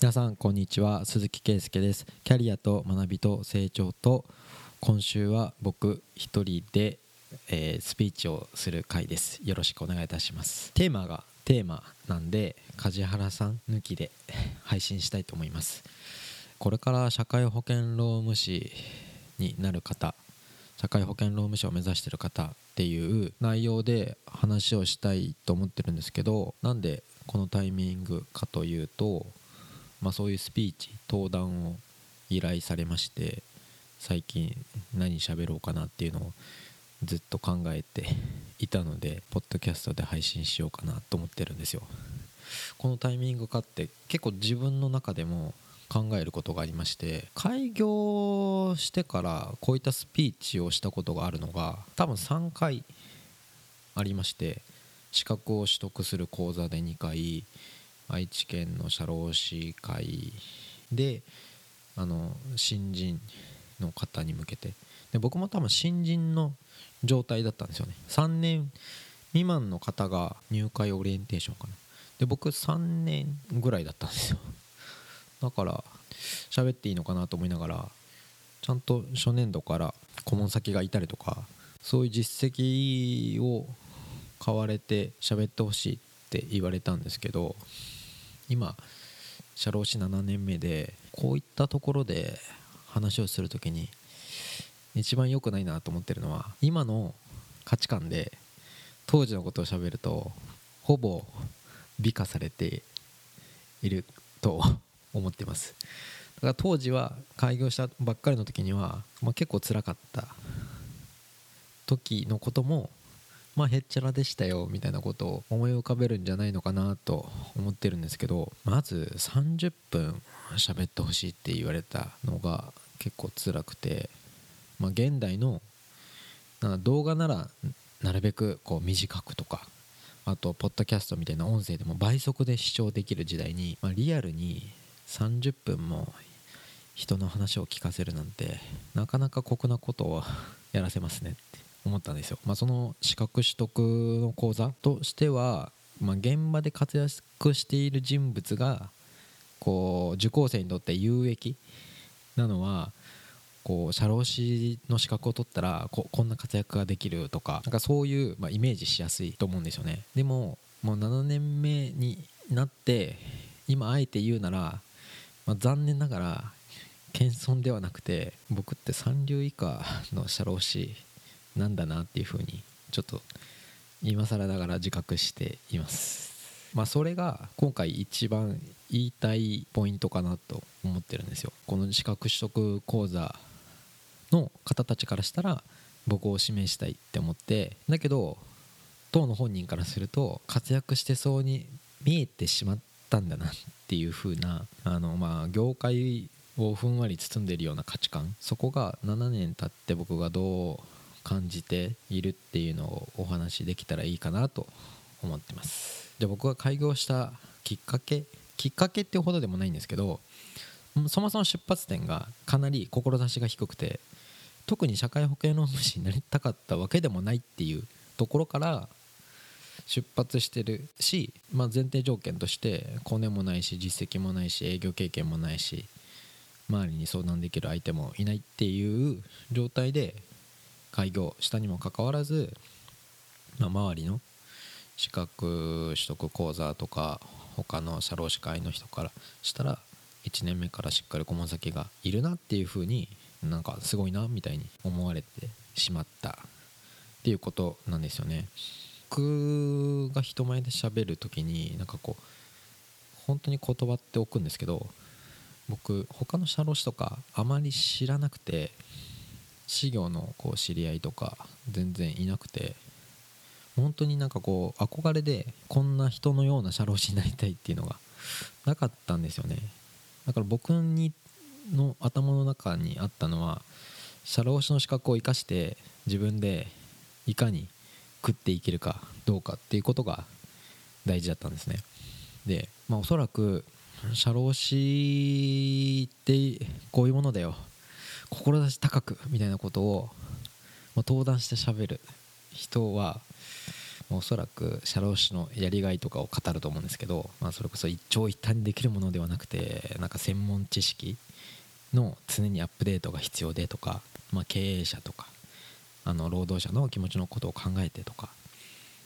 皆さんこんにちは。鈴木圭介です。キャリアと学びと成長と今週は僕一人で、えースピーチをする回です。よろしくお願いいたします。テーマがテーマなんで梶原さん抜きで 配信したいと思います。これから社会保険労務士になる方社会保険労務士を目指してる方っていう内容で話をしたいと思ってるんですけどなんでこのタイミングかというとまあ、そういうスピーチ登壇を依頼されまして最近何喋ろうかなっていうのをずっと考えていたのでポッドキャストで配信しようかなと思ってるんですよ。このタイミングかって結構自分の中でも考えることがありまして開業してからこういったスピーチをしたことがあるのが多分3回ありまして資格を取得する講座で2回愛知県の社労士会であの新人の方に向けて。で僕も多分新人の状態だったんですよね。3年未満の方が入会オリエンテーションかな。で僕3年ぐらいだったんですよ。だから喋っていいのかなと思いながらちゃんと初年度から顧問先がいたりとかそういう実績を買われて喋ってほしいって言われたんですけど今社労士7年目でこういったところで話をする時に一番良くないなと思ってるのは今の価値観で当時のことを喋るとほぼ美化されていると 思ってます。だから当時は開業したばっかりの時には、まあ、結構辛かった時のこともまあへっちゃらでしたよみたいなことを思い浮かべるんじゃないのかなと思ってるんですけどまず30分喋ってほしいって言われたのが結構辛くてまあ現代のなんか動画ならなるべくこう短くとかあとポッドキャストみたいな音声でも倍速で視聴できる時代に、まあ、リアルに30分も人の話を聞かせるなんてなかなか酷なことをやらせますねって。思ったんですよ。まあ、その資格取得の講座としては、まあ、現場で活躍している人物がこう受講生にとって有益なのはこう社労士の資格を取ったらここんな活躍ができるとかなんかそういう、まあ、イメージしやすいと思うんですよねでももう7年目になって今あえて言うなら、まあ、残念ながら謙遜ではなくて僕って三流以下の社労士なんだなっていうふうにちょっと今更ながら自覚しています。まあそれが今回一番言いたいポイントかなと思ってるんですよ。この資格取得講座の方たちからしたら僕を指名したいって思って。だけど当の本人からすると活躍してそうに見えてしまったんだなっていう風なあのまあ業界をふんわり包んでるような価値観。そこが7年経って僕がどう感じているっていうのをお話しできたらいいかなと思ってます。じゃあ僕が開業したきっかけきっかけっていうほどでもないんですけどそもそも出発点がかなり志が低くて特に社会保険労務士になりたかったわけでもないっていうところから出発してるし、まあ、前提条件としてコネもないし実績もないし営業経験もないし周りに相談できる相手もいないっていう状態で開業したにもかかわらず、まあ、周りの資格取得講座とか他の社労士会の人からしたら1年目からしっかり顧問先がいるなっていう風になんかすごいなみたいに思われてしまったっていうことなんですよね。僕が人前で喋る時になんかこう本当に言葉っておくんですけど僕他の社労士とかあまり知らなくて私業のこう知り合いとか全然いなくて本当になんかこう憧れでこんな人のような社労士になりたいっていうのがなかったんですよね。だから僕にの頭の中にあったのは社労士の資格を生かして自分でいかに食っていけるかどうかっていうことが大事だったんですね。でまあおそらく社労士ってこういうものだよ。志高くみたいなことを、まあ、登壇して喋る人はおそらく社労士のやりがいとかを語ると思うんですけど、まあ、それこそ一長一短にできるものではなくてなんか専門知識の常にアップデートが必要でとか、まあ、経営者とかあの労働者の気持ちのことを考えてとか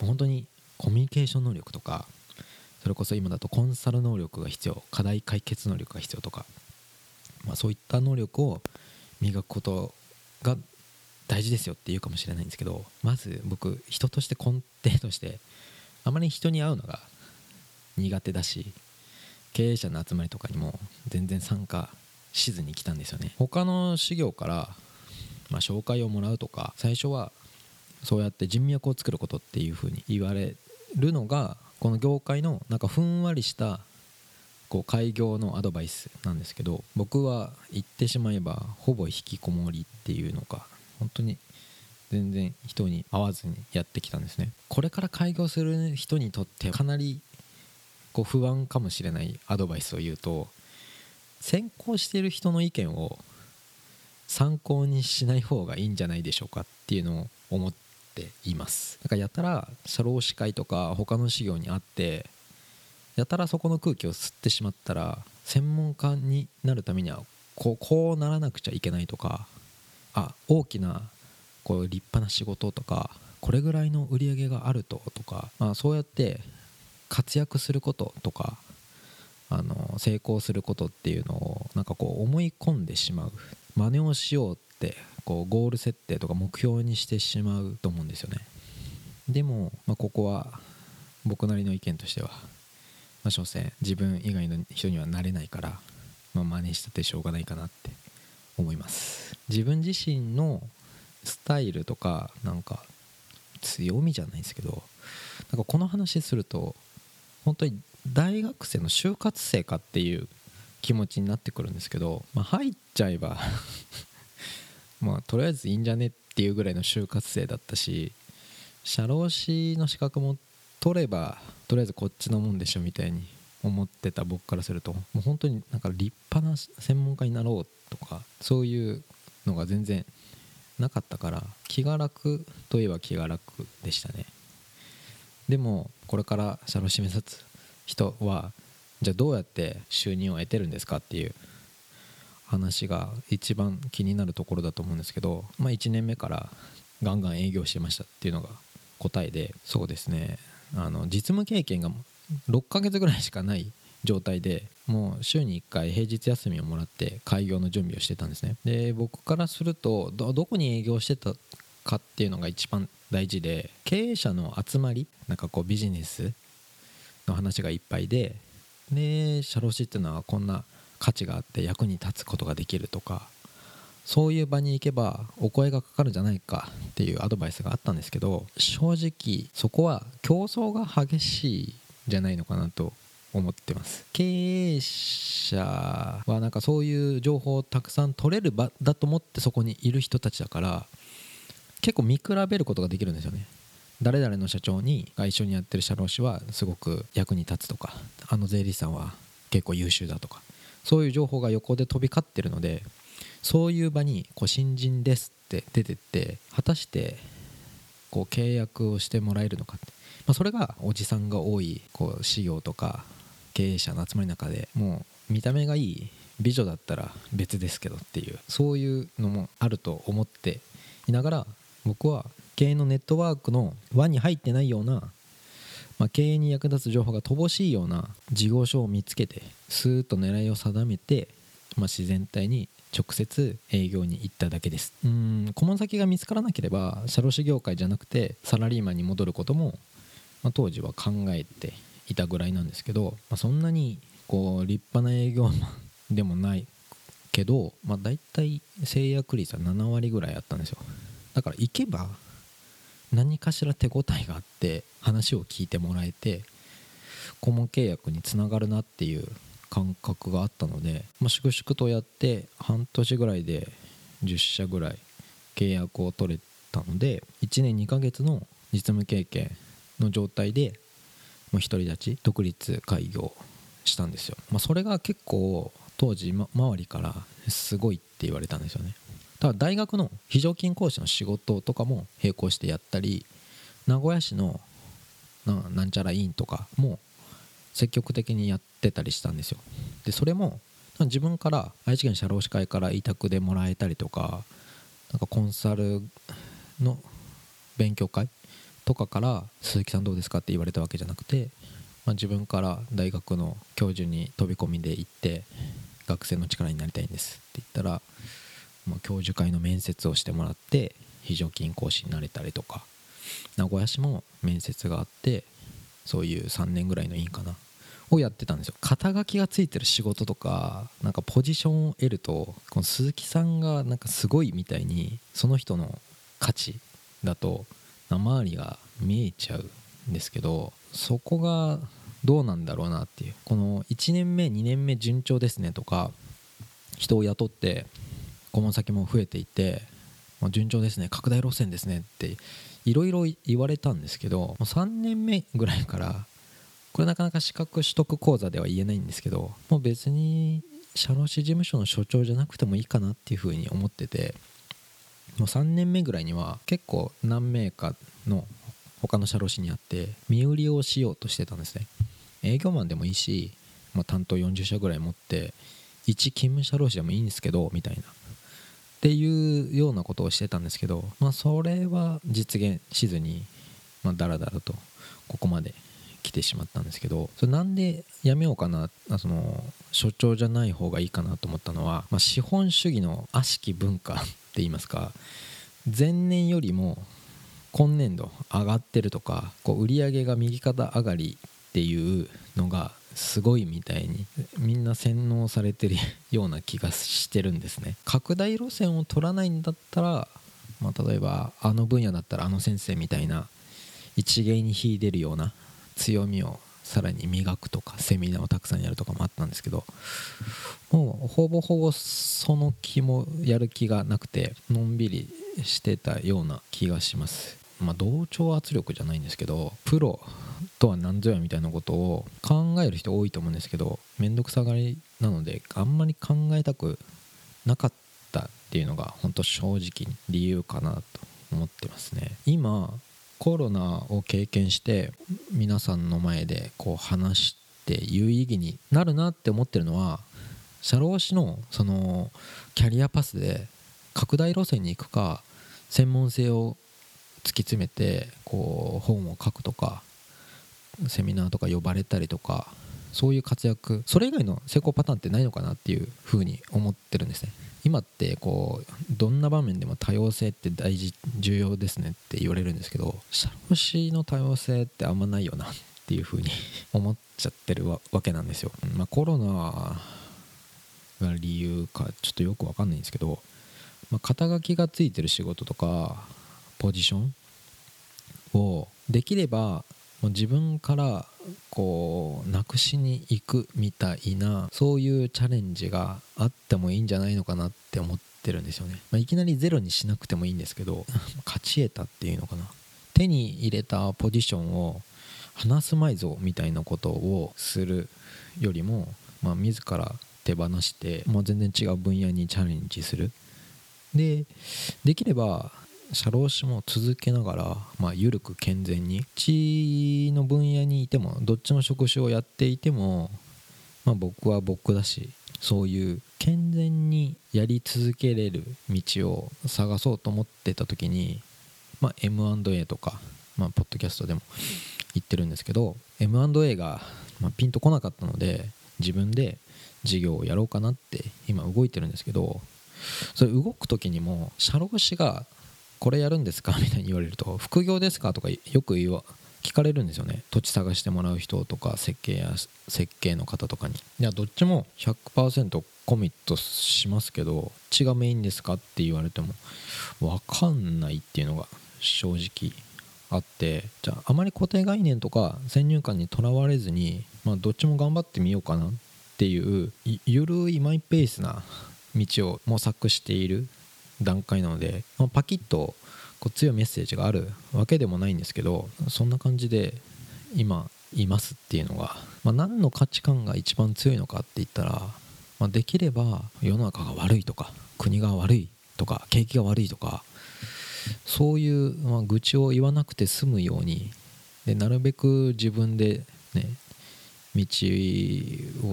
本当にコミュニケーション能力とかそれこそ今だとコンサル能力が必要課題解決能力が必要とか、まあ、そういった能力を磨くことが大事ですよって言うかもしれないんですけどまず僕人として根底としてあまり人に会うのが苦手だし経営者の集まりとかにも全然参加しずに来たんですよね。他の修行から、まあ、紹介をもらうとか最初はそうやって人脈を作ることっていうふうに言われるのがこの業界のなんかふんわりしたこう開業のアドバイスなんですけど僕は言ってしまえばほぼ引きこもりっていうのが本当に全然人に会わずにやってきたんですね。これから開業する人にとってかなりこう不安かもしれないアドバイスを言うと先行してる人の意見を参考にしない方がいいんじゃないでしょうかっていうのを思っています。だからやたら社労士会とか他の事業にあってやたらそこの空気を吸ってしまったら専門家になるためにはこうこうならなくちゃいけないとかあ大きなこう立派な仕事とかこれぐらいの売り上げがあるととか、まあ、そうやって活躍することとかあの成功することっていうのをなんかこう思い込んでしまう。真似をしようってこうゴール設定とか目標にしてしまうと思うんですよね。でも、まあ、ここは僕なりの意見としては、まあ、所詮自分以外の人にはなれないから、まあ、真似したってしょうがないかなって思います。自分自身のスタイルとかなんか強みじゃないですけどなんかこの話すると本当に大学生の就活生かっていう気持ちになってくるんですけど、まあ、入っちゃえば まあとりあえずいいんじゃねっていうぐらいの就活生だったし社労士の資格も取ればとりあえずこっちのもんでしょみたいに思ってた僕からするともう本当になんか立派な専門家になろうとかそういうのが全然なかったから気が楽といえば気が楽でしたね。でもこれから社労士目指す人はじゃあどうやって収入を得てるんですかっていう話が一番気になるところだと思うんですけど、まあ、1年目からガンガン営業してましたっていうのが答えでそうですね。あの実務経験が6ヶ月ぐらいしかない状態でもう週に1回平日休みをもらって開業の準備をしてたんですね。で僕からするとどこに営業してたかっていうのが一番大事で経営者の集まりなんかこうビジネスの話がいっぱいでで社労士っていうのはこんな価値があって役に立つことができるとかそういう場に行けばお声がかかるんじゃないかっていうアドバイスがあったんですけど正直そこは競争が激しいじゃないのかなと思ってます。経営者はなんかそういう情報をたくさん取れる場だと思ってそこにいる人たちだから結構見比べることができるんですよね。誰々の社長にが一緒にやってる社労士はすごく役に立つとかあの税理士さんは結構優秀だとかそういう情報が横で飛び交ってるのでそういう場にこう新人ですって出てって果たしてこう契約をしてもらえるのかって、まあ、それがおじさんが多いこう事業とか経営者の集まりの中でもう見た目がいい美女だったら別ですけどっていうそういうのもあると思っていながら僕は経営のネットワークの輪に入ってないような、まあ、経営に役立つ情報が乏しいような事業所を見つけてスーッと狙いを定めて、まあ、自然体に直接営業に行っただけです。うん。顧問先が見つからなければ社労士業界じゃなくてサラリーマンに戻ることも、まあ、当時は考えていたぐらいなんですけど、まあ、そんなにこう立派な営業マンでもないけど、まあ、大体制約率は7割ぐらいあったんですよ。だから行けば何かしら手応えがあって話を聞いてもらえて顧問契約につながるなっていう感覚があったので、まあ、粛々とやって半年ぐらいで10社ぐらい契約を取れたので1年2ヶ月の実務経験の状態で独り立ち独立開業したんですよ、まあ、それが結構当時、ま、周りからすごいって言われたんですよね。ただ大学の非常勤講師の仕事とかも並行してやったり名古屋市のななんちゃら委員とかも積極的にやってたりしたんですよ。でそれも自分から愛知県社労士会から委託でもらえたりとかなんかコンサルの勉強会とかから鈴木さんどうですかって言われたわけじゃなくて、まあ、自分から大学の教授に飛び込みで行って学生の力になりたいんですって言ったら、まあ、教授会の面接をしてもらって非常勤講師になれたりとか名古屋市も面接があってそういう3年ぐらいの委員かな。をやってたんですよ。肩書きがついてる仕事とかなんかポジションを得るとこの鈴木さんがなんかすごいみたいにその人の価値だと生回りが見えちゃうんですけどそこがどうなんだろうなっていう。この1年目2年目順調ですねとか人を雇って顧問先も増えていて順調ですね。拡大路線ですねっていろいろ言われたんですけどもう3年目ぐらいからこれなかなか資格取得講座では言えないんですけどもう別に社労士事務所の所長じゃなくてもいいかなっていうふうに思っててもう3年目ぐらいには結構何名かの他の社労士にあって身売りをしようとしてたんですね。営業マンでもいいし、まあ、担当40社ぐらい持って一勤務社労士でもいいんですけどみたいな。っていうようなことをしてたんですけど、まあ、それは実現しずに、まあ、だらだらとここまで来てしまったんですけどそれなんでやめようかなその所長じゃない方がいいかなと思ったのは、まあ、資本主義の悪しき文化 って言いますか前年よりも今年度上がってるとかこう売り上げが右肩上がりっていうのがすごいみたいにみんな洗脳されてる ような気がしてるんですね。拡大路線を取らないんだったら、まあ、例えばあの分野だったらあの先生みたいな一芸に秀でるような強みをさらに磨くとかセミナーをたくさんやるとかもあったんですけどもうほぼほぼその気もやる気がなくてのんびりしてたような気がします。まあ同調圧力じゃないんですけどプロとは何ぞやみたいなことを考える人多いと思うんですけど面倒くさがりなのであんまり考えたくなかったっていうのが本当正直理由かなと思ってますね。今コロナを経験して皆さんの前でこう話して有意義になるなって思ってるのは社労士のそのキャリアパスで拡大路線に行くか専門性を突き詰めてこう本を書くとかセミナーとか呼ばれたりとかそういう活躍それ以外の成功パターンってないのかなっていうふうに思ってるんですね。今ってこうどんな場面でも多様性って大事重要ですねって言われるんですけど社労士の多様性ってあんまないよなっていうふうに思っちゃってるわけなんですよ、まあ、コロナが理由かちょっとよくわかんないんですけど、まあ、肩書きがついてる仕事とかポジションをできればもう自分からこうなくしに行くみたいなそういうチャレンジがあってもいいんじゃないのかなって思ってるんですよね、まあ、いきなりゼロにしなくてもいいんですけど 勝ち得たっていうのかな。手に入れたポジションを離すまいぞみたいなことをするよりも、まあ、自ら手放して、もう全然違う分野にチャレンジする。でできれば社労士も続けながら、まあ、緩く健全に地の分野にいてもどっちの職種をやっていても、まあ、僕は僕だしそういう健全にやり続けれる道を探そうと思ってた時に、まあ、M&A とか、まあ、ポッドキャストでも言ってるんですけど M&A が、ま、ピンとこなかったので自分で事業をやろうかなって今動いてるんですけどそれ動く時にも社労士がこれやるんですか？みたいに言われると副業ですか？とかよく言わ聞かれるんですよね。土地探してもらう人とか設計や設計の方とかに。いやどっちも100%コミットしますけど血がメインですか？って言われても分かんないっていうのが正直あって。じゃああまり固定概念とか先入観にとらわれずに、まあ、どっちも頑張ってみようかなっていうゆるいマイペースな道を模索している段階なので、まあ、パキッとこう強いメッセージがあるわけでもないんですけどそんな感じで今いますっていうのが、まあ、何の価値観が一番強いのかって言ったら、まあ、できれば世の中が悪いとか国が悪いとか景気が悪いとかそういう、まあ、愚痴を言わなくて済むようにでなるべく自分でね道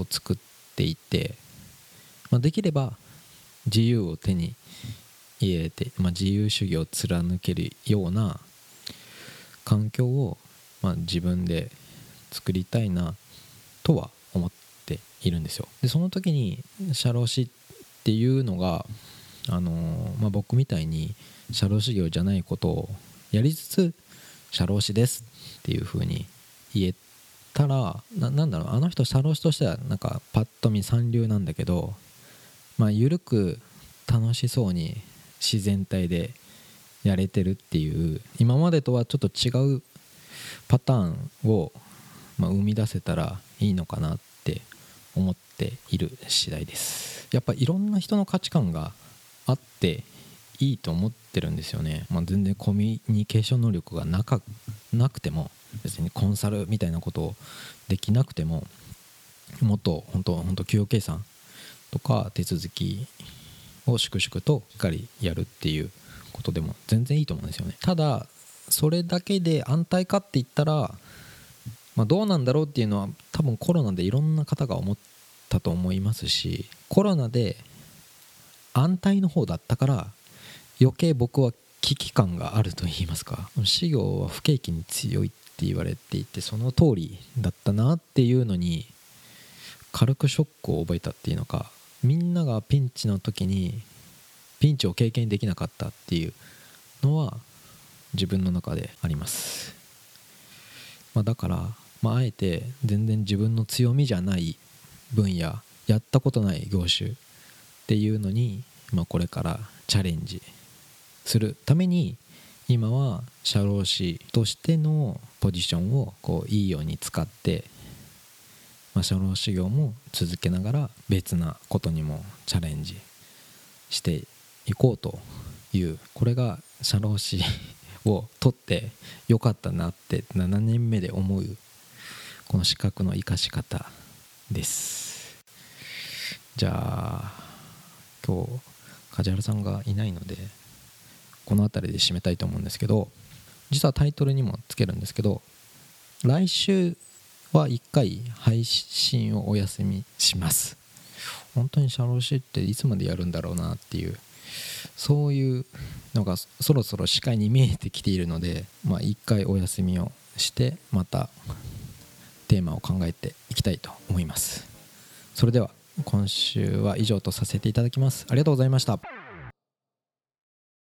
を作っていって、まあ、できれば自由を手に入れて、まあ、自由主義を貫けるような環境を、まあ、自分で作りたいなとは思っているんですよ。でその時に社労士っていうのがあのー、まあ、僕みたいに社労士業じゃないことをやりつつ社労士ですっていう風に言えたらなんだろうあの人社労士としてはなんかパッと見三流なんだけどまあ緩く楽しそうに自然体でやれてるっていう今までとはちょっと違うパターンを、まあ、生み出せたらいいのかなって思っている次第です。やっぱいろんな人の価値観があっていいと思ってるんですよね、まあ、全然コミュニケーション能力がなかなくても別にコンサルみたいなことをできなくてももっと本当本当給与計算とか手続きを粛々としっかりやるっていうことでも全然いいと思うんですよね。ただそれだけで安泰かって言ったら、まあ、どうなんだろうっていうのは多分コロナでいろんな方が思ったと思いますしコロナで安泰の方だったから余計僕は危機感があると言いますか事業は不景気に強いって言われていてその通りだったなっていうのに軽くショックを覚えたっていうのかみんながピンチの時にピンチを経験できなかったっていうのは自分の中であります、まあ、だから、まあ、あえて全然自分の強みじゃない分野やったことない業種っていうのに、まあ、これからチャレンジするために今は社労士としてのポジションをこういいように使って、まあ、社労士業も続けながら別なことにもチャレンジしていこうというこれが社労士を取ってよかったなって7年目で思うこの資格の生かし方です。じゃあ今日梶原さんがいないのでこの辺りで締めたいと思うんですけど実はタイトルにもつけるんですけど来週は1回配信をお休みします。本当にシャローシっていつまでやるんだろうなっていうそういうのがそろそろ視界に見えてきているので、まあ、1回お休みをしてまたテーマを考えていきたいと思います。それでは今週は以上とさせていただきます。ありがとうございました。